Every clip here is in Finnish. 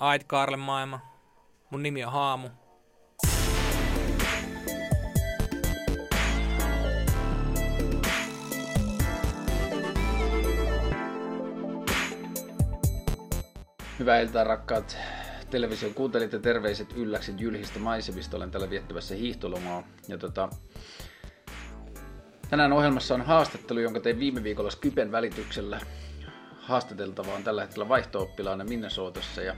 Ait Karle maailma. Mun nimi on Haamu. Hyvää iltaa rakkaat television kuuntelijat ja terveiset ylläkset jylhistä maisemista. Olen täällä viettävässä hiihtolomaa. Ja tota, tänään ohjelmassa on haastattelu, jonka tein viime viikolla Skypen välityksellä. Haastateltava on tällä hetkellä vaihto-oppilaana Minnesotossa ja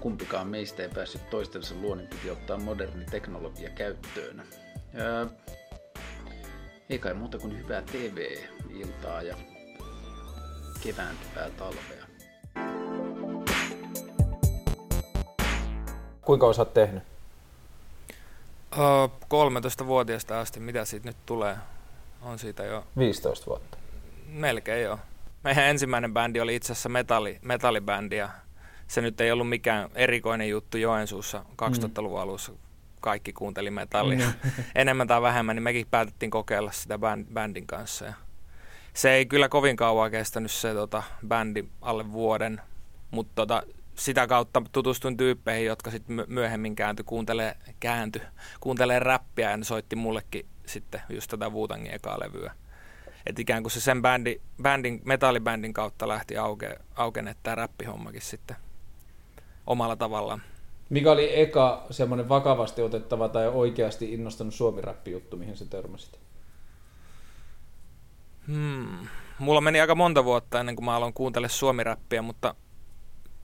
kumpikaan meistä ei päässyt toistensa luo, niin piti ottaa moderni teknologia käyttöön. Ja, ei kai muuta kuin hyvää TV-iltaa ja kevääntyvää talvea. Kuinka olet tehnyt? Öö, 13-vuotiaasta asti, mitä siitä nyt tulee? On siitä jo... 15 vuotta. Melkein jo. Meidän ensimmäinen bändi oli itse asiassa metalli, metallibändi ja se nyt ei ollut mikään erikoinen juttu Joensuussa 2000-luvun alussa. Kaikki kuunteli metallia mm. enemmän tai vähemmän, niin mekin päätettiin kokeilla sitä bändin kanssa. Ja se ei kyllä kovin kauan kestänyt se tota, bändi alle vuoden, mutta tota, sitä kautta tutustuin tyyppeihin, jotka sitten myöhemmin kääntyi, kuuntelee, käänty, kuuntelee räppiä ja ne soitti mullekin sitten just tätä Wu-Tangin ekaa levyä. Että ikään kuin se sen bändi, bändin, metallibändin kautta lähti auke, aukeneet tämä räppihommakin sitten omalla tavallaan. Mikä oli eka semmoinen vakavasti otettava tai oikeasti innostanut suomi-räppijuttu, mihin se törmäsit? Hmm. Mulla meni aika monta vuotta ennen kuin mä aloin kuuntele suomi-räppiä, mutta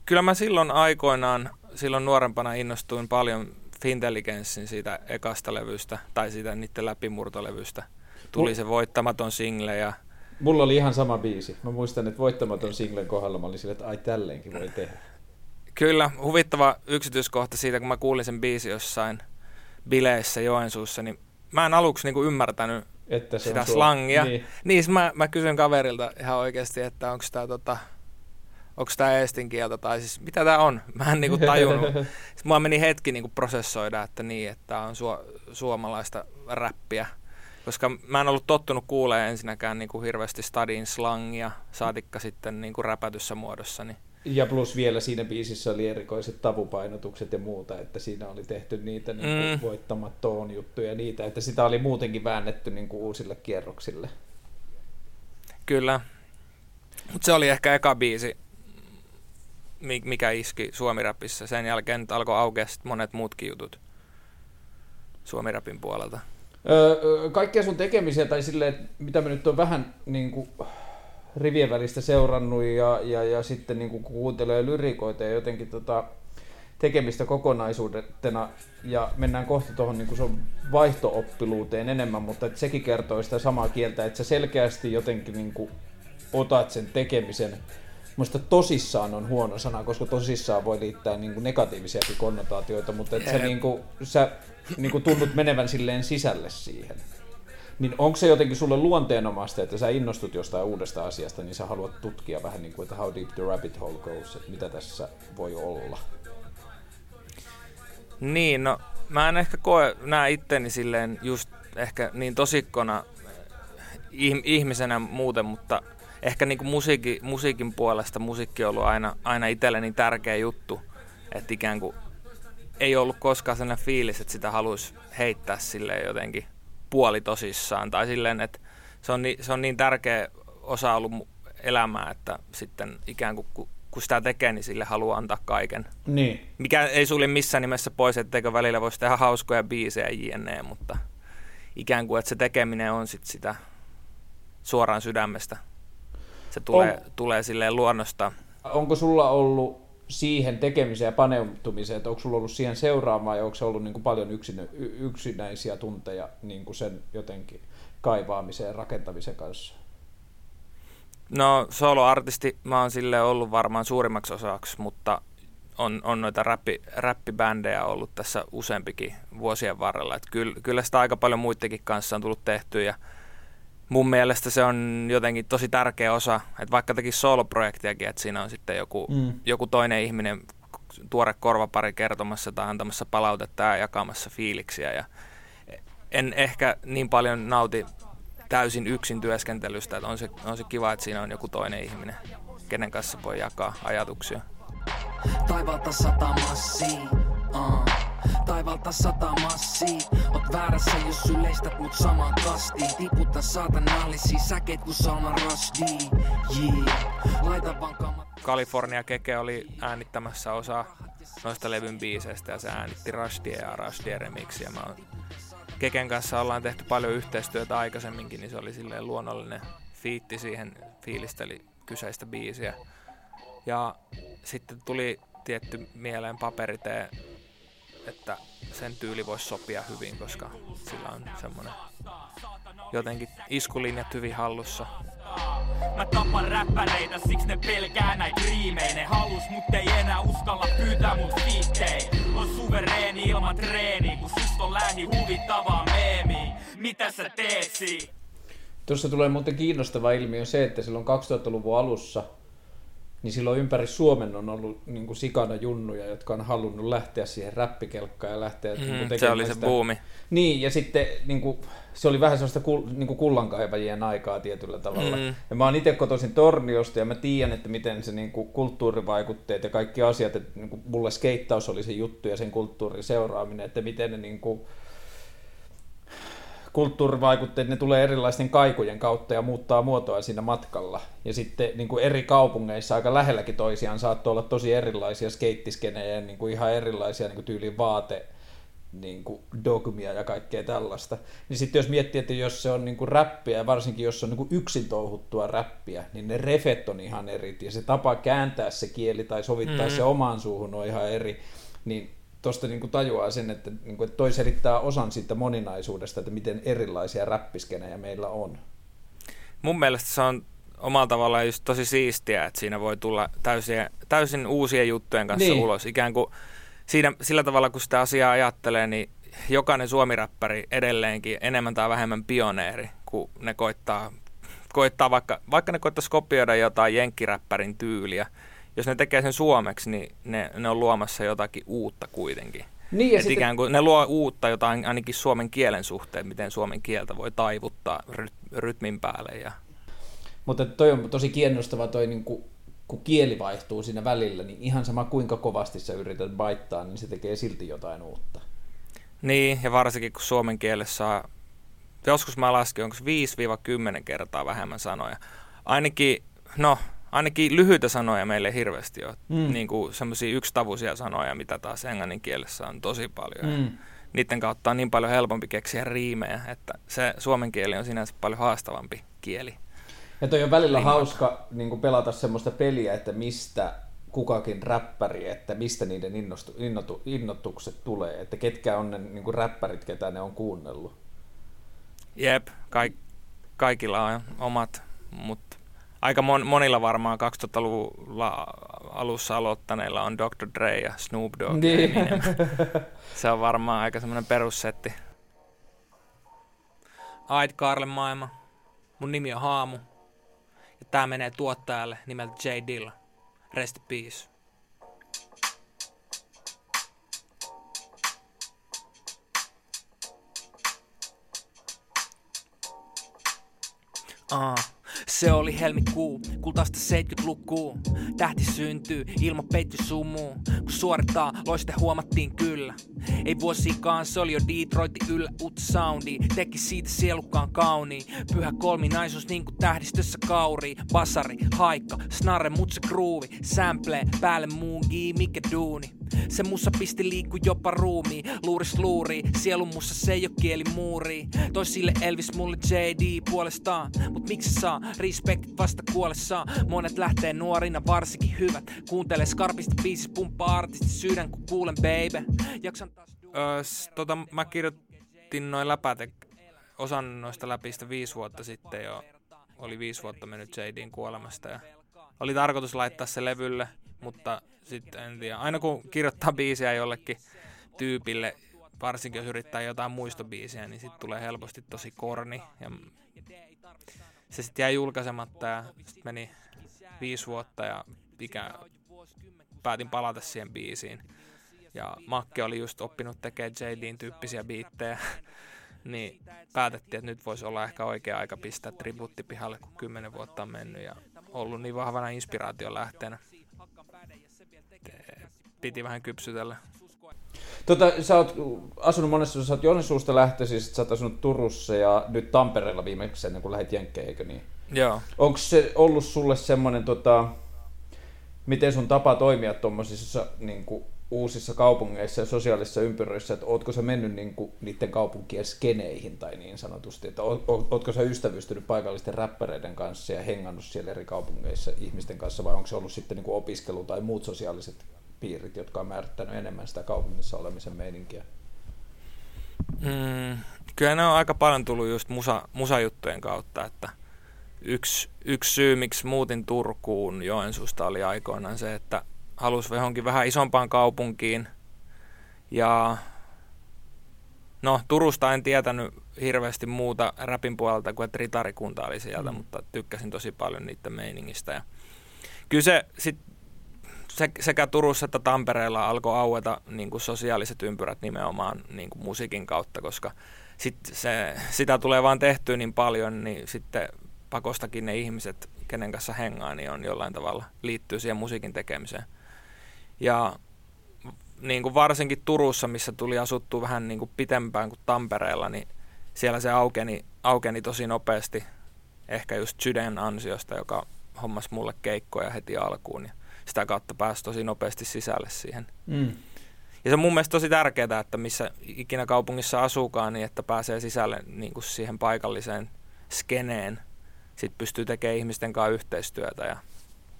kyllä mä silloin aikoinaan, silloin nuorempana innostuin paljon Fintelligenssin siitä ekasta levystä, tai siitä niiden läpimurtolevystä. Tuli Mul... se voittamaton single ja... Mulla oli ihan sama biisi. Mä muistan, että voittamaton singlen kohdalla mä olin sille, että ai tälleenkin voi tehdä. Kyllä, huvittava yksityiskohta siitä, kun mä kuulin sen biisi jossain bileissä Joensuussa, niin mä en aluksi niinku ymmärtänyt että se sitä slangia. Niin, niin mä, mä kysyn kaverilta ihan oikeasti, että onko tämä tota, onko tämä eestin kieltä tai siis mitä tämä on. Mä en niinku tajunnut. Sitten mua meni hetki niinku prosessoida, että niin, että on su- suomalaista räppiä. Koska mä en ollut tottunut kuulemaan ensinnäkään niinku hirveästi stadin slangia, saatikka sitten niinku räpätyssä muodossa. Niin ja plus vielä siinä biisissä oli erikoiset tavupainotukset ja muuta, että siinä oli tehty niitä niin kuin mm. voittamattoon juttuja ja niitä, että sitä oli muutenkin väännetty niin kuin uusille kierroksille. Kyllä. Mutta se oli ehkä eka biisi, mikä iski Suomirapissa. Sen jälkeen alkoi aukea monet muutkin jutut Suomirapin puolelta. Öö, kaikkea sun tekemisiä tai silleen, mitä me nyt on vähän niin kuin rivien välistä seurannut ja, ja, ja sitten niin kuin kuuntelee lyrikoita ja jotenkin tota, tekemistä kokonaisuudena ja mennään kohta tuohon niin sun vaihtooppiluuteen enemmän, mutta että sekin kertoo sitä samaa kieltä, että sä selkeästi jotenkin niin kuin otat sen tekemisen Muista tosissaan on huono sana, koska tosissaan voi liittää niin kuin negatiivisiakin konnotaatioita, mutta että sä, niin kuin, sä niin kuin tunnut menevän silleen sisälle siihen. Niin onko se jotenkin sulle luonteenomaista, että sä innostut jostain uudesta asiasta, niin sä haluat tutkia vähän niin kuin, että how deep the rabbit hole goes, että mitä tässä voi olla? Niin, no mä en ehkä koe, näe itteni silleen just ehkä niin tosikkona ihmisenä muuten, mutta ehkä niin kuin musiikin, musiikin puolesta musiikki on ollut aina, aina itselleni tärkeä juttu, että ikään kuin ei ollut koskaan sellainen fiilis, että sitä haluaisi heittää silleen jotenkin puoli tosissaan. Tai silleen, että se on, niin, se on niin tärkeä osa ollut elämää, että sitten ikään kuin kun sitä tekee, niin sille haluaa antaa kaiken. Niin. Mikä ei sulje missään nimessä pois, etteikö välillä voisi tehdä hauskoja biisejä jne, mutta ikään kuin, että se tekeminen on sit sitä suoraan sydämestä. Se tulee, on, tulee silleen luonnosta. Onko sulla ollut siihen tekemiseen ja paneutumiseen, että onko sulla ollut siihen seuraamaan ja onko se ollut niin kuin paljon yksinä, yksinäisiä tunteja niin kuin sen jotenkin kaivaamiseen ja rakentamisen kanssa? No soloartisti mä oon sille ollut varmaan suurimmaksi osaksi, mutta on, on noita räppi, räppibändejä ollut tässä useampikin vuosien varrella. Et kyllä, kyllä sitä aika paljon muidenkin kanssa on tullut tehtyä ja mun mielestä se on jotenkin tosi tärkeä osa, että vaikka teki soloprojektiakin, että siinä on sitten joku, mm. joku toinen ihminen, tuore korvapari kertomassa tai antamassa palautetta ja jakamassa fiiliksiä. Ja en ehkä niin paljon nauti täysin yksin työskentelystä, että on se, on se kiva, että siinä on joku toinen ihminen, kenen kanssa voi jakaa ajatuksia. Taivalta sata massi, uh. Taivalta sata massi Oot väärässä jos yleistät mut samaan kastiin Tiputta saatanallisia säkeet ku Salman Rushdie yeah. Laita vaan kamat California Keke oli äänittämässä osa noista levyn biiseistä ja se äänitti Rushdie ja Rushdie remixia. Mä oon Keken kanssa ollaan tehty paljon yhteistyötä aikaisemminkin, niin se oli silleen luonnollinen fiitti siihen, fiilisteli kyseistä biisiä. Ja sitten tuli tietty mieleen paperitee, että sen tyyli voisi sopia hyvin, koska sillä on semmoinen jotenkin iskulinjat hyvin hallussa. Mä tapan räppäreitä, siksi ne pelkää näitä riimejä Ne halus, mut ei enää uskalla pyytää mut fiittei On suvereeni ilman treeni, kun susta on lähi huvittavaa meemi Mitä sä teet siin? Tuossa tulee muuten kiinnostava ilmiö se, että silloin 2000-luvun alussa niin silloin ympäri Suomen on ollut niin kuin sikana junnuja, jotka on halunnut lähteä siihen räppikelkkaan ja lähteä Mm, niin kuin se oli se sitä. buumi. Niin, ja sitten niin kuin, se oli vähän sellaista kul, niin kuin kullankaivajien aikaa tietyllä tavalla. Mm. Ja mä oon itse kotoisin Torniosta ja mä tiedän, että miten se niin kuin, kulttuurivaikutteet ja kaikki asiat, että niin kuin, mulle skeittaus oli se juttu ja sen kulttuurin seuraaminen, että miten ne niin kuin, kulttuurivaikutteet, ne tulee erilaisten kaikujen kautta ja muuttaa muotoa siinä matkalla. Ja sitten niin kuin eri kaupungeissa aika lähelläkin toisiaan saattoi olla tosi erilaisia skeittiskenejä ja niin kuin ihan erilaisia niin kuin tyyliin vaate, niin kuin dogmia ja kaikkea tällaista. Niin sitten jos miettii, että jos se on niin kuin räppiä ja varsinkin jos se on niin kuin yksin touhuttua räppiä, niin ne refet on ihan eri ja se tapa kääntää se kieli tai sovittaa mm. se omaan suuhun on ihan eri. Niin tuosta niin tajuaa sen, että, niin kuin, että toi selittää osan siitä moninaisuudesta, että miten erilaisia räppiskenejä meillä on. Mun mielestä se on omalla tavallaan just tosi siistiä, että siinä voi tulla täysin, täysin uusien juttujen kanssa Niin. niin. ulos. Ikään kuin siinä, sillä tavalla, kun sitä asiaa ajattelee, niin jokainen suomiräppäri edelleenkin enemmän tai vähemmän pioneeri, kun ne koittaa, koittaa vaikka, vaikka ne koittaisi kopioida jotain jenkkiräppärin tyyliä. Jos ne tekee sen suomeksi, niin ne, ne on luomassa jotakin uutta kuitenkin. Niin, ja Et sitten- ikään kuin ne luo uutta jotain ainakin suomen kielen suhteen, miten suomen kieltä voi taivuttaa ryt, rytmin päälle. Ja, Mutta toi on tosi kiinnostava toi, niin kuin, kun kieli vaihtuu siinä välillä, niin ihan sama kuinka kovasti sä yrität baittaa, niin se tekee silti jotain uutta. Niin, ja varsinkin kun suomen kielessä on, joskus mä laskin, onko 5-10 kertaa vähemmän sanoja. Ainakin, no, ainakin lyhyitä sanoja meille ei hirveästi ole. Mm. Niin kuin semmoisia yksitavuisia sanoja, mitä taas englannin kielessä on tosi paljon. Mm. Niiden kautta on niin paljon helpompi keksiä riimejä, että se suomen kieli on sinänsä paljon haastavampi kieli. Ja toi on välillä Rimmat. hauska niin kuin pelata semmoista peliä, että mistä kukakin räppäri, että mistä niiden innostu, innotu, innotukset tulee, että ketkä on ne niin kuin räppärit, ketä ne on kuunnellut. Jep, kaik, kaikilla on omat, mutta aika mon, monilla varmaan 2000-luvulla alussa aloittaneilla on Dr. Dre ja Snoop Dogg. Niin. Se on varmaan aika semmoinen perussetti. Ait Karle maailma. Mun nimi on Haamu. Ja tää menee tuottajalle nimeltä J. Dilla. Rest in peace. Ah. Se oli helmikuu, kultaista 70-lukuu. Tähti syntyy, ilma peitty sumuu. Kun suorittaa, loiste huomattiin kyllä. Ei vuosikaan, se oli jo Detroitin yllä uutta soundi. Teki siitä sielukkaan kauniin. Pyhä kolminaisuus niinku tähdistössä kauri. Basari, haikka, snare, mut se groovi. Sample, päälle muugi, mikä duuni. Se mussa pisti liikku jopa ruumiin, luuris luuri, sielun mussa se ei oo kieli muuri. Toi sille Elvis mulle JD puolestaan, mut miksi saa respektit vasta kuollessaan? Monet lähtee nuorina varsinkin hyvät, kuuntele skarpista biisis pumppaa artisti sydän kun kuulen baby. Jaksan taas öö, s- tota, mä kirjoitin noin läpäte, osan noista läpistä viisi vuotta sitten jo. Oli viisi vuotta mennyt JDin kuolemasta ja oli tarkoitus laittaa se levylle, mutta sitten en tiedä. Aina kun kirjoittaa biisiä jollekin tyypille, varsinkin jos yrittää jotain muistobiisiä, niin sitten tulee helposti tosi korni. Ja se sitten jäi julkaisematta ja sitten meni viisi vuotta ja ikä, päätin palata siihen biisiin. Ja Makke oli just oppinut tekemään JDin tyyppisiä biittejä, niin päätettiin, että nyt voisi olla ehkä oikea aika pistää tribuutti pihalle, kun kymmenen vuotta on mennyt ja ollut niin vahvana inspiraation lähteenä. Piti vähän kypsytellä. Tota, sä oot asunut monessa, sä oot Joensuusta lähtöisin, sä oot asunut Turussa ja nyt Tampereella viimeksi ennen kuin lähdit Jenkkeen, eikö niin? Joo. Onko se ollut sulle semmoinen, tota, miten sun tapa toimia tuommoisissa niin uusissa kaupungeissa ja sosiaalisissa ympyröissä, että ootko sä mennyt niin kuin, niiden kaupunkien skeneihin tai niin sanotusti, että ootko sä ystävystynyt paikallisten räppäreiden kanssa ja hengannut siellä eri kaupungeissa ihmisten kanssa vai onko se ollut sitten niin kuin opiskelu tai muut sosiaaliset piirit, jotka on määrittänyt enemmän sitä kaupungissa olemisen meininkiä? Mm, kyllä ne on aika paljon tullut just musa, musajuttujen kautta, että yksi, yksi syy, miksi muutin Turkuun Joensuusta oli aikoinaan se, että halusi johonkin vähän isompaan kaupunkiin. Ja no, Turusta en tietänyt hirveästi muuta räpin puolelta kuin, että ritarikunta oli sieltä, mm. mutta tykkäsin tosi paljon niiden meiningistä. Ja kyllä se sit, se, sekä Turussa että Tampereella alkoi aueta niin kuin sosiaaliset ympyrät nimenomaan niin kuin musiikin kautta, koska sit se, sitä tulee vaan tehtyä niin paljon, niin sitten pakostakin ne ihmiset, kenen kanssa hengaa, niin on jollain tavalla liittyy siihen musiikin tekemiseen. Ja niin kuin varsinkin Turussa, missä tuli asuttua vähän niin kuin pitempään kuin Tampereella, niin siellä se aukeni, aukeni tosi nopeasti. Ehkä just Syden ansiosta, joka hommas mulle keikkoja heti alkuun. Ja sitä kautta pääsi tosi nopeasti sisälle siihen. Mm. Ja se on mun mielestä tosi tärkeää, että missä ikinä kaupungissa asuukaan, niin että pääsee sisälle niin kuin siihen paikalliseen skeneen. Sitten pystyy tekemään ihmisten kanssa yhteistyötä ja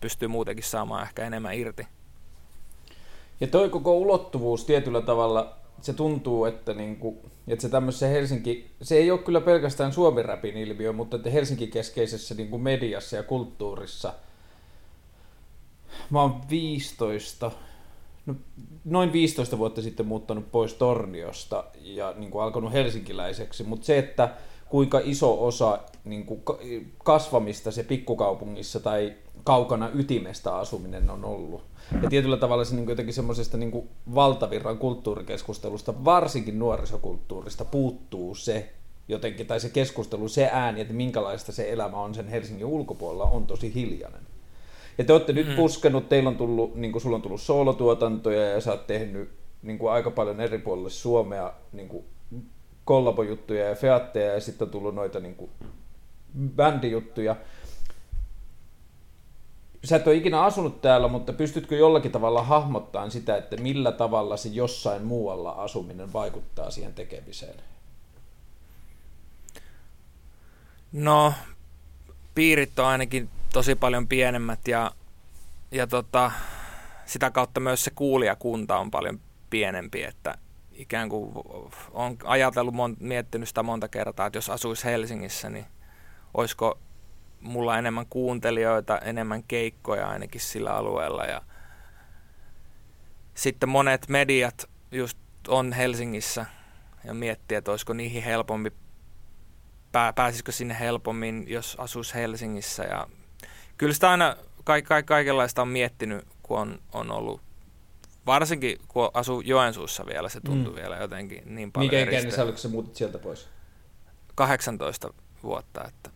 pystyy muutenkin saamaan ehkä enemmän irti. Ja toi koko ulottuvuus tietyllä tavalla, se tuntuu, että, niinku, että se tämmöisessä Helsinki, se ei ole kyllä pelkästään suomi-räpin ilmiö, mutta että Helsinki-keskeisessä niinku mediassa ja kulttuurissa, mä oon 15, no, noin 15 vuotta sitten muuttanut pois Torniosta ja niin kuin alkanut helsinkiläiseksi, mutta se, että kuinka iso osa niin kuin kasvamista se pikkukaupungissa tai kaukana ytimestä asuminen on ollut. Ja tietyllä tavalla se niin jotenkin semmoisesta niin valtavirran kulttuurikeskustelusta, varsinkin nuorisokulttuurista, puuttuu se jotenkin, tai se keskustelu, se ääni, että minkälaista se elämä on sen Helsingin ulkopuolella, on tosi hiljainen. Ja te olette mm. nyt puskenut, teillä on tullut, niin kuin sulla on tullut soolotuotantoja ja sä oot tehnyt niin kuin aika paljon eri puolille Suomea niin kuin kollabojuttuja ja featteja ja sitten on tullut noita niin kuin bändijuttuja sä et ole ikinä asunut täällä, mutta pystytkö jollakin tavalla hahmottamaan sitä, että millä tavalla se jossain muualla asuminen vaikuttaa siihen tekemiseen? No, piirit on ainakin tosi paljon pienemmät ja, ja tota, sitä kautta myös se kuulijakunta on paljon pienempi, että ikään kuin on ajatellut, miettinyt sitä monta kertaa, että jos asuisi Helsingissä, niin olisiko mulla enemmän kuuntelijoita, enemmän keikkoja ainakin sillä alueella. Ja sitten monet mediat just on Helsingissä ja miettii, että olisiko niihin helpompi, pääsisikö sinne helpommin, jos asuisi Helsingissä. Ja kyllä sitä aina ka- ka- kaikenlaista on miettinyt, kun on, on ollut varsinkin kun asuu Joensuussa vielä, se tuntuu mm. vielä jotenkin niin paljon Mikä ikäinen sä oliko muutit sieltä pois? 18 vuotta, että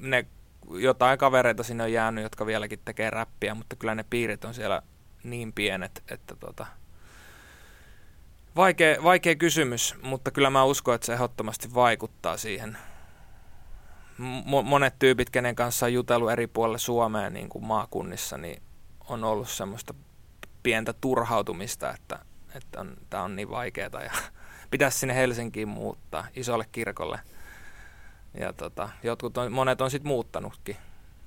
ne jotain kavereita sinne on jäänyt, jotka vieläkin tekee räppiä, mutta kyllä ne piirit on siellä niin pienet, että tota, vaikea, vaikea kysymys, mutta kyllä mä uskon, että se ehdottomasti vaikuttaa siihen. M- monet tyypit, kenen kanssa on jutellut eri puolilla Suomea niin kuin maakunnissa, niin on ollut semmoista pientä turhautumista, että, että on, tämä on niin vaikeaa ja pitäisi sinne Helsinkiin muuttaa, isolle kirkolle – ja tota, jotkut on, monet on sitten muuttanutkin.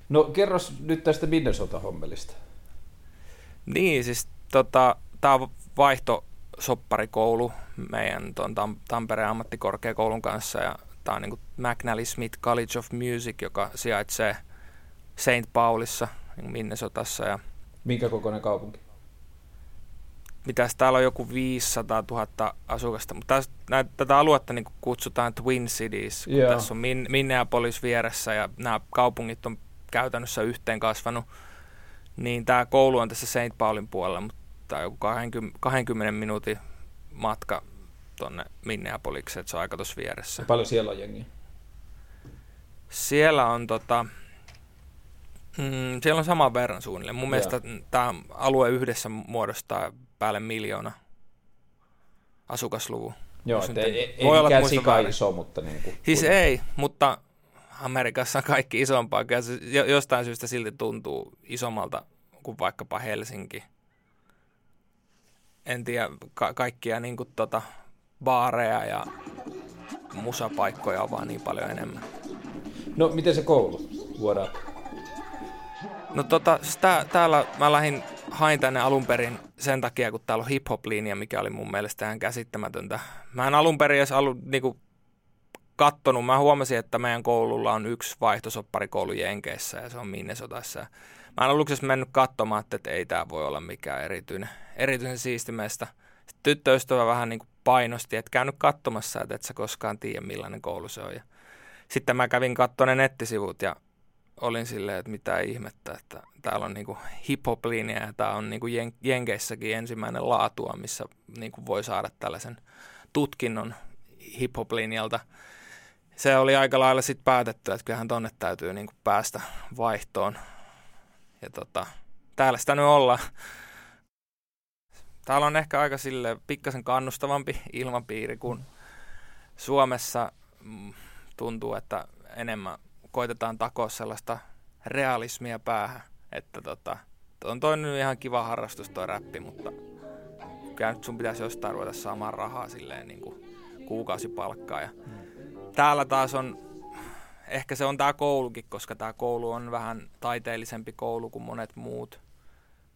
No kerros nyt tästä Minnesota-hommelista. Niin, siis tota, tämä on vaihtosopparikoulu meidän ton Tam- Tampereen ammattikorkeakoulun kanssa ja tämä on niin McNally Smith College of Music, joka sijaitsee St. Paulissa, niin Minnesotassa. Ja Minkä kokoinen kaupunki? Mitäs täällä on joku 500 000 asukasta, mutta täs, näitä, tätä aluetta niin kutsutaan Twin Cities, kun yeah. tässä on Min, Minneapolis vieressä ja nämä kaupungit on käytännössä yhteen kasvanut, niin tämä koulu on tässä St. Paulin puolella, mutta joku 20, 20 minuutin matka tuonne Minneapolikseen, että se on aika tuossa vieressä. Ja paljon siellä on jengiä? Siellä on tota, Mm, siellä on saman verran suunnilleen. Mun mielestä tämä alue yhdessä muodostaa päälle miljoona asukasluvun. Joo, et ei, ei, Voi ei mikään sika iso, mutta niin kuin, Siis kuin... ei, mutta Amerikassa on kaikki isompaa. Ja se jostain syystä silti tuntuu isommalta kuin vaikkapa Helsinki. En tiedä, ka- kaikkia niin kuin, tota, baareja ja musapaikkoja on vaan niin paljon enemmän. No, miten se koulu? Vuodaan. No tota, tää, täällä mä lähdin, hain tänne alun perin sen takia, kun täällä on hip-hop-linja, mikä oli mun mielestä ihan käsittämätöntä. Mä en alun perin edes ollut niinku kattonut. Mä huomasin, että meidän koululla on yksi vaihtosopparikoulu Jenkeissä ja se on Minnesotassa. Mä en aluksi mennyt katsomaan, että ei tämä voi olla mikään erityinen, erityisen siistimestä. Tyttöystävä vähän niin kuin painosti, että käynyt katsomassa, että et sä koskaan tiedä millainen koulu se on. Ja sitten mä kävin ne nettisivut ja olin silleen, että mitä ihmettä, että täällä on niinku hip-hop-linja ja tämä on niinku Jen- Jenkeissäkin ensimmäinen laatua, missä niinku voi saada tällaisen tutkinnon hip-hop-linjalta. Se oli aika lailla sitten päätetty, että kyllähän tonne täytyy niinku päästä vaihtoon. Ja tota, täällä sitä nyt ollaan. Täällä on ehkä aika sille pikkasen kannustavampi ilmapiiri kuin Suomessa. Mm, tuntuu, että enemmän koitetaan takoa sellaista realismia päähän, että tota, on toi nyt ihan kiva harrastus toi räppi, mutta kyllä nyt sun pitäisi jostain ruveta saamaan rahaa silleen niin kuin kuukausipalkkaa. Ja täällä taas on, ehkä se on tää koulukin, koska tää koulu on vähän taiteellisempi koulu kuin monet muut.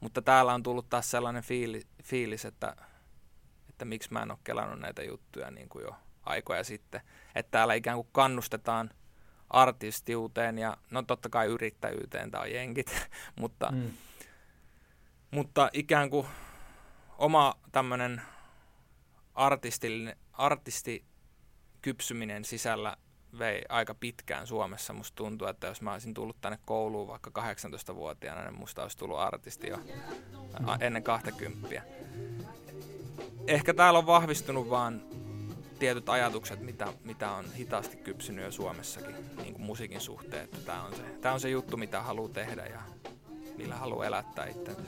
Mutta täällä on tullut taas sellainen fiili, fiilis, että, että miksi mä en ole kelannut näitä juttuja niin kuin jo aikoja sitten. Että täällä ikään kuin kannustetaan artistiuteen ja no totta kai yrittäjyyteen, on jenkit, mutta, mm. mutta ikään kuin oma tämmöinen artisti kypsyminen sisällä vei aika pitkään Suomessa. Musta tuntuu, että jos mä olisin tullut tänne kouluun vaikka 18-vuotiaana, niin musta olisi tullut artisti jo ennen 20. Ehkä täällä on vahvistunut vaan tietyt ajatukset, mitä, mitä on hitaasti kypsynyt jo Suomessakin niin kuin musiikin suhteen. Että tämä, on se, tämä on se juttu, mitä haluaa tehdä ja millä haluaa elättää itsensä.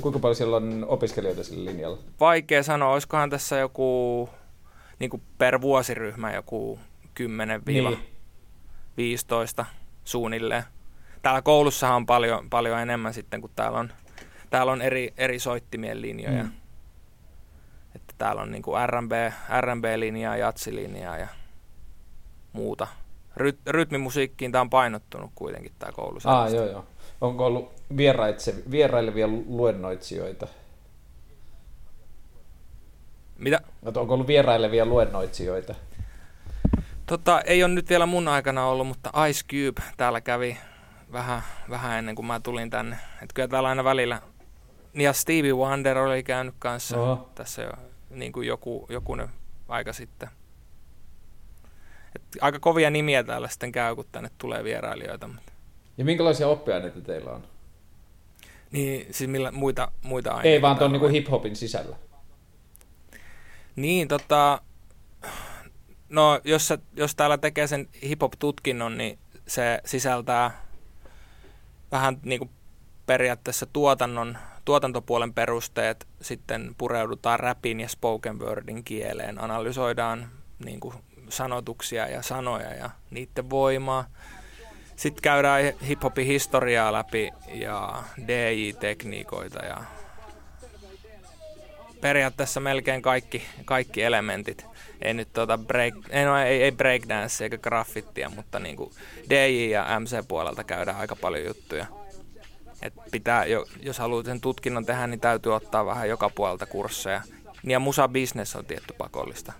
Kuinka paljon siellä on opiskelijoita sillä linjalla? Vaikea sanoa, olisikohan tässä joku niin kuin per vuosiryhmä joku 10-15 niin. suunnilleen. Täällä koulussahan on paljon, paljon enemmän sitten, kun täällä on, täällä on eri, eri soittimien linjoja. Mm. Että täällä on niin kuin R&B, R&B-linjaa, jatsilinjaa ja muuta. Ry, rytmimusiikkiin tämä on painottunut kuitenkin tämä koulu. Ah, joo, joo. Onko ollut vieraitse, vierailevia luennoitsijoita? Mitä? Onko ollut vierailevia luennoitsijoita? Tota, ei ole nyt vielä mun aikana ollut, mutta Ice Cube täällä kävi vähän, vähän ennen kuin mä tulin tänne. Et kyllä täällä aina välillä ja Stevie Wonder oli käynyt kanssa Oho. tässä jo niin kuin joku, joku aika sitten. Et aika kovia nimiä täällä sitten käy, kun tänne tulee vierailijoita. Ja minkälaisia oppiaineita teillä on? Niin, siis millä, muita, muita aineita? Ei vaan tuon niin hip-hopin sisällä. Niin, tota, no jos, sä, jos täällä tekee sen hip-hop-tutkinnon, niin se sisältää vähän niin kuin periaatteessa tuotannon tuotantopuolen perusteet, sitten pureudutaan rapin ja spoken wordin kieleen, analysoidaan niin kuin sanotuksia ja sanoja ja niiden voimaa. Sitten käydään hiphopin historiaa läpi ja DJ-tekniikoita ja periaatteessa melkein kaikki, kaikki elementit. Ei nyt tuota break, ei, no, ei, ei breakdance eikä graffittia, mutta niin kuin DJ ja MC-puolelta käydään aika paljon juttuja. Et pitää, jos haluaa sen tutkinnon tehdä, niin täytyy ottaa vähän joka puolelta kursseja. Ja musa business on tietty pakollista.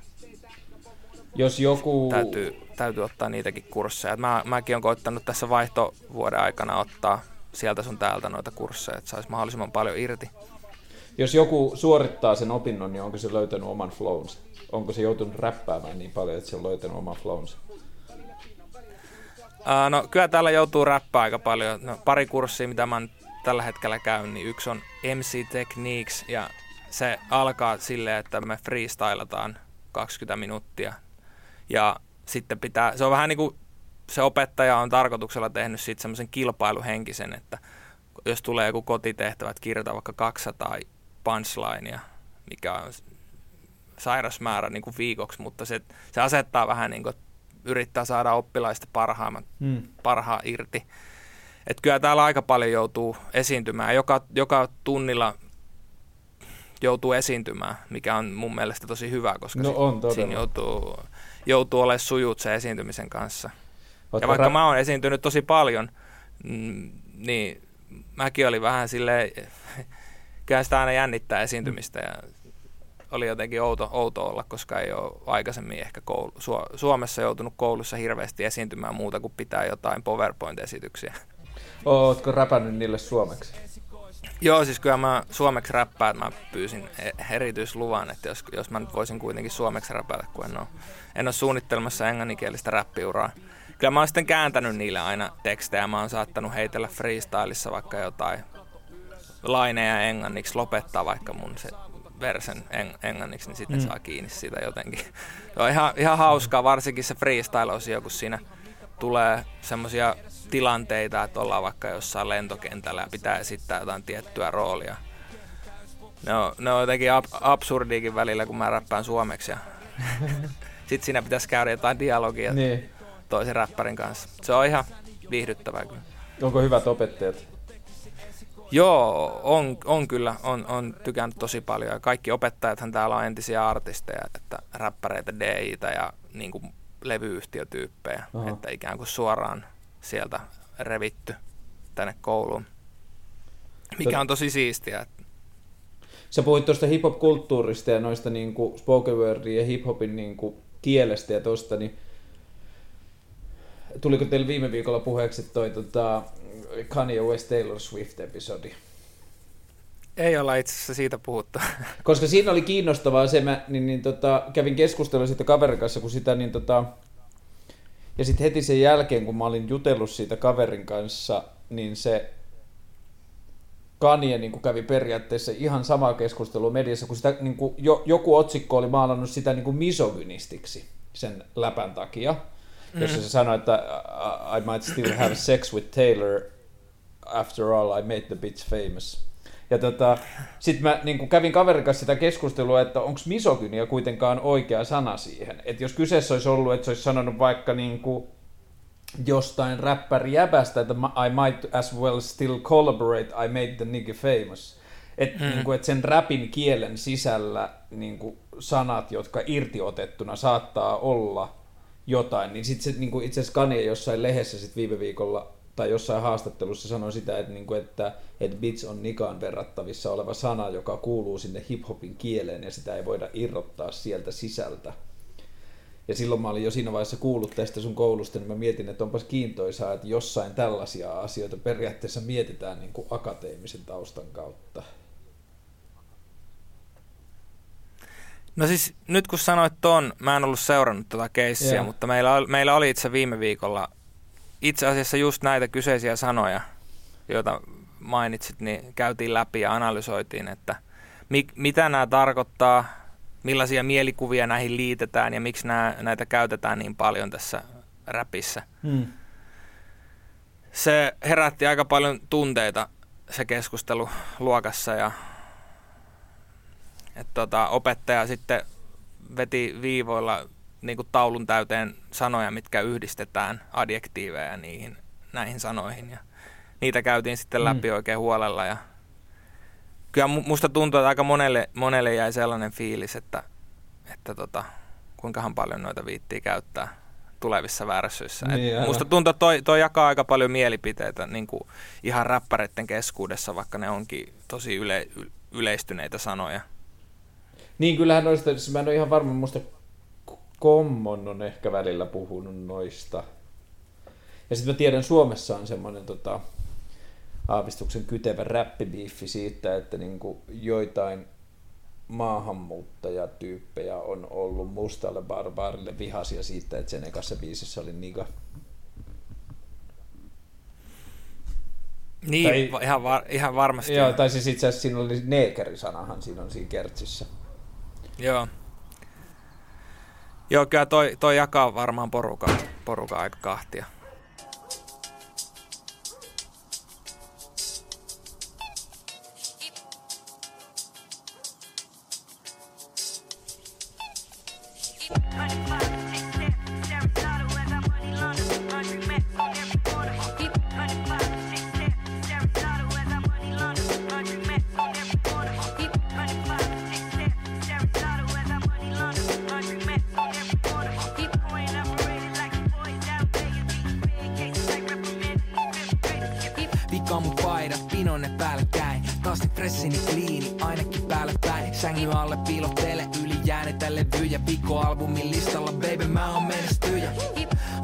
Jos joku... Täytyy, täytyy ottaa niitäkin kursseja. Mä, mäkin olen koittanut tässä vaihtovuoden aikana ottaa sieltä sun täältä noita kursseja, että saisi mahdollisimman paljon irti. Jos joku suorittaa sen opinnon, niin onko se löytänyt oman flownsa? Onko se joutunut räppäämään niin paljon, että se on löytänyt oman flownsa? No kyllä täällä joutuu räppää aika paljon. No, pari kurssia, mitä mä tällä hetkellä käyn, niin yksi on MC Techniques ja se alkaa silleen, että me freestylataan 20 minuuttia. Ja sitten pitää, se on vähän niin kuin se opettaja on tarkoituksella tehnyt siitä semmoisen kilpailuhenkisen, että jos tulee joku kotitehtävä, että kirjoita vaikka 200 punchlinea, mikä on sairas määrä niin kuin viikoksi, mutta se, se asettaa vähän niin kuin, yrittää saada oppilaista parhaimman, hmm. parhaa irti. Et kyllä täällä aika paljon joutuu esiintymään. Joka, joka tunnilla joutuu esiintymään, mikä on mun mielestä tosi hyvä, koska no on, siinä joutuu, joutuu olemaan sujut se esiintymisen kanssa. Ootko ja vaikka ra- mä oon esiintynyt tosi paljon, mm, niin mäkin olin vähän silleen, kyllä sitä aina jännittää esiintymistä ja oli jotenkin outo, outo olla, koska ei ole aikaisemmin ehkä koulu, Suomessa joutunut koulussa hirveästi esiintymään muuta kuin pitää jotain PowerPoint-esityksiä. Ootko räpännyt niille suomeksi? Joo, siis kyllä mä suomeksi räppään, että mä pyysin e- erityisluvan, että jos, jos mä nyt voisin kuitenkin suomeksi räpätä, kun en ole, en ole suunnittelemassa englanninkielistä räppiuraa. Kyllä mä oon sitten kääntänyt niille aina tekstejä, mä oon saattanut heitellä freestylissa vaikka jotain laineja englanniksi, lopettaa vaikka mun se versen eng- englanniksi, niin sitten mm. saa kiinni siitä jotenkin. Se on ihan, ihan hauskaa, varsinkin se freestyle-osio, kun siinä tulee semmoisia tilanteita, että ollaan vaikka jossain lentokentällä ja pitää esittää jotain tiettyä roolia. Ne on, ne on jotenkin ab- absurdiikin välillä, kun mä räppään suomeksi ja sitten siinä pitäisi käydä jotain dialogia niin. toisen räppärin kanssa. Se on ihan viihdyttävää kyllä. Onko hyvät opettajat? Joo, on, on kyllä, on, on tykännyt tosi paljon. Ja kaikki opettajathan täällä on entisiä artisteja, että räppäreitä, DItä ja niin kuin levyyhtiötyyppejä, Aha. että ikään kuin suoraan sieltä revitty tänne kouluun, mikä on tosi siistiä. Sä puhuit tuosta hip-hop-kulttuurista ja noista niin kuin spoken wordin ja hip-hopin niin kuin kielestä ja tosta, niin tuliko teille viime viikolla puheeksi toi tota, Kanye West Taylor Swift-episodi? Ei olla itse asiassa siitä puhuttu. Koska siinä oli kiinnostavaa se, mä niin, niin, tota, kävin keskustelua siitä kaverin kanssa, kun sitä niin tota, ja sitten heti sen jälkeen, kun mä olin jutellut siitä kaverin kanssa, niin se Kanye niin kävi periaatteessa ihan sama keskustelu mediassa, kun sitä, niin kuin, jo, joku otsikko oli maalannut sitä niin kuin misogynistiksi sen läpän takia. Jossa se sanoi, että I might still have sex with Taylor, after all I made the bitch famous. Ja tota, sitten mä niin kävin kaverin kanssa sitä keskustelua, että onko misogynia kuitenkaan oikea sana siihen. Että jos kyseessä olisi ollut, että se olisi sanonut vaikka niin kuin jostain räppäri jäbästä, että I might as well still collaborate, I made the nigga famous. Että mm. niin kuin, että sen räpin kielen sisällä niin kuin sanat, jotka irtiotettuna saattaa olla jotain, niin sitten se niin itse asiassa Kanye jossain lehdessä sit viime viikolla tai jossain haastattelussa sanoi sitä, että, niin kuin, että, että bits on nikaan verrattavissa oleva sana, joka kuuluu sinne hiphopin kieleen ja sitä ei voida irrottaa sieltä sisältä. Ja silloin mä olin jo siinä vaiheessa kuullut tästä sun koulusta, niin mä mietin, että onpas kiintoisaa, että jossain tällaisia asioita periaatteessa mietitään niin kuin akateemisen taustan kautta. No siis nyt kun sanoit ton, mä en ollut seurannut tuota keissiä, mutta meillä, meillä oli itse viime viikolla itse asiassa just näitä kyseisiä sanoja, joita mainitsit, niin käytiin läpi ja analysoitiin, että mi- mitä nämä tarkoittaa, millaisia mielikuvia näihin liitetään ja miksi nämä, näitä käytetään niin paljon tässä räpissä. Hmm. Se herätti aika paljon tunteita se keskustelu luokassa ja että tota, opettaja sitten veti viivoilla niin kuin taulun täyteen sanoja, mitkä yhdistetään adjektiiveja niihin, näihin sanoihin. Ja niitä käytiin sitten mm. läpi mm. oikein huolella. Ja kyllä musta tuntuu, että aika monelle, monelle jäi sellainen fiilis, että, että tota, kuinkahan paljon noita viittii käyttää tulevissa värssyissä. Niin, musta tuntuu, että toi, toi jakaa aika paljon mielipiteitä niin kuin ihan räppäreiden keskuudessa, vaikka ne onkin tosi yle, yleistyneitä sanoja. Niin, kyllähän noista, siis mä en ole ihan varma, musta Kommon on ehkä välillä puhunut noista. Ja sitten mä tiedän, Suomessa on semmoinen tota, aavistuksen kytevä räppibiiffi siitä, että niinku joitain maahanmuuttajatyyppejä on ollut mustalle barbaarille vihaisia siitä, että sen ekassa biisissä oli niga. Niin, tai, ihan, var, ihan varmasti. Joo, tai siis itse asiassa siinä oli neekerisanahan siinä on siinä kertsissä. Joo. Joo, kyllä toi, toi jakaa varmaan porukaa, porukan aika kahtia. Honey. Sängy alle piilottele yli jäänetä levyjä. Pikko-albumin listalla, baby mä oon menestyjä.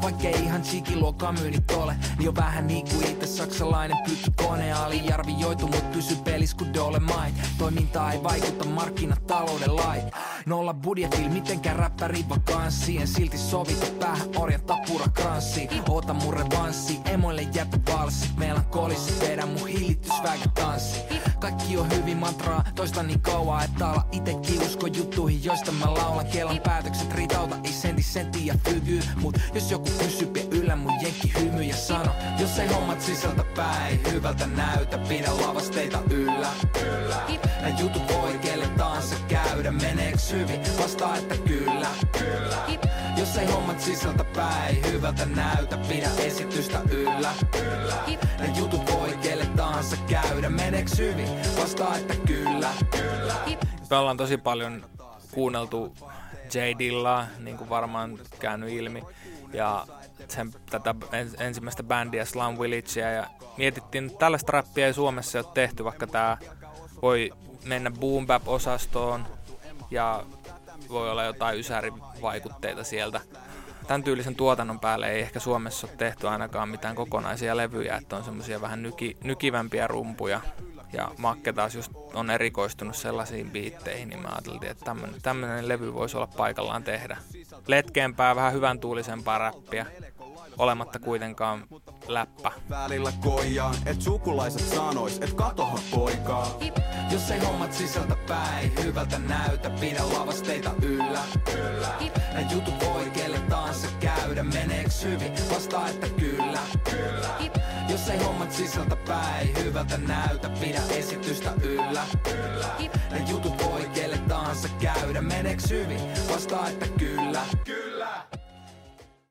Vaikkei ihan chikiluokkaa myynnit ole Niin on vähän niinku itse saksalainen pyttykone Aliarvioitu mut pysy pelis ku Dole Might Toiminta ei vaikuta markkinatalouden lait Nolla budjetil mitenkään räppäri vakanssi En silti sovita päähän orjan tapura kranssi. Oota mun revanssi, emoille jätä valssi. Melankolisi vedä mun hillitysväkä tanssi. Kaikki on hyvin mantraa, toista niin kauan Että ala itekin usko juttuihin, joista mä laulan. Kelan päätökset riitauta, ei senti senttiä fygy Mut jos joku kysy, pie yllä mun jenkki hymy ja sano Jos ei hommat sisältä päin, hyvältä näytä. Pidä lavasteita yllä, yllä. Nää jutut voi kelle tahansa käydä, meneeks hyvin? Vastaa, että kyllä, kyllä. Jos ei hommat sisältä päin, hyvältä näytä Pidä esitystä yllä, yllä. Nää jutut voi kelle tahansa käydä, meneeks hyvin? Vastaa, että kyllä, kyllä. Me ollaan tosi paljon kuunneltu J. Dillaa, niin kuin varmaan käynyt ilmi ja sen, tätä ensimmäistä bändiä Slum Villagea ja mietittiin, että tällaista rappia ei Suomessa ole tehty, vaikka tämä voi mennä boom bap osastoon ja voi olla jotain ysärivaikutteita sieltä. Tämän tyylisen tuotannon päälle ei ehkä Suomessa ole tehty ainakaan mitään kokonaisia levyjä, että on semmoisia vähän nyki, nykivämpiä rumpuja ja Makke taas just on erikoistunut sellaisiin biitteihin, niin mä ajattelin, että tämmöinen levy voisi olla paikallaan tehdä. Letkeämpää, vähän hyvän tuulisempaa räppiä, olematta kuitenkaan läppä. Välillä koijaan, et sukulaiset sanois, et katoha poikaa. Jos ei hommat sisältä päin, hyvältä näytä, pidä lavasteita yllä. Kyllä. Nää jutut voi kelle tahansa käydä, meneeks hyvin? Vastaa, että kyllä. Kyllä. Jos ei hommat sisältä päin, hyvältä näytä, pidä esitystä yllä. Kyllä. Nää jutut voi kelle tahansa käydä, meneeks hyvin? Vastaa, että kyllä. Kyllä.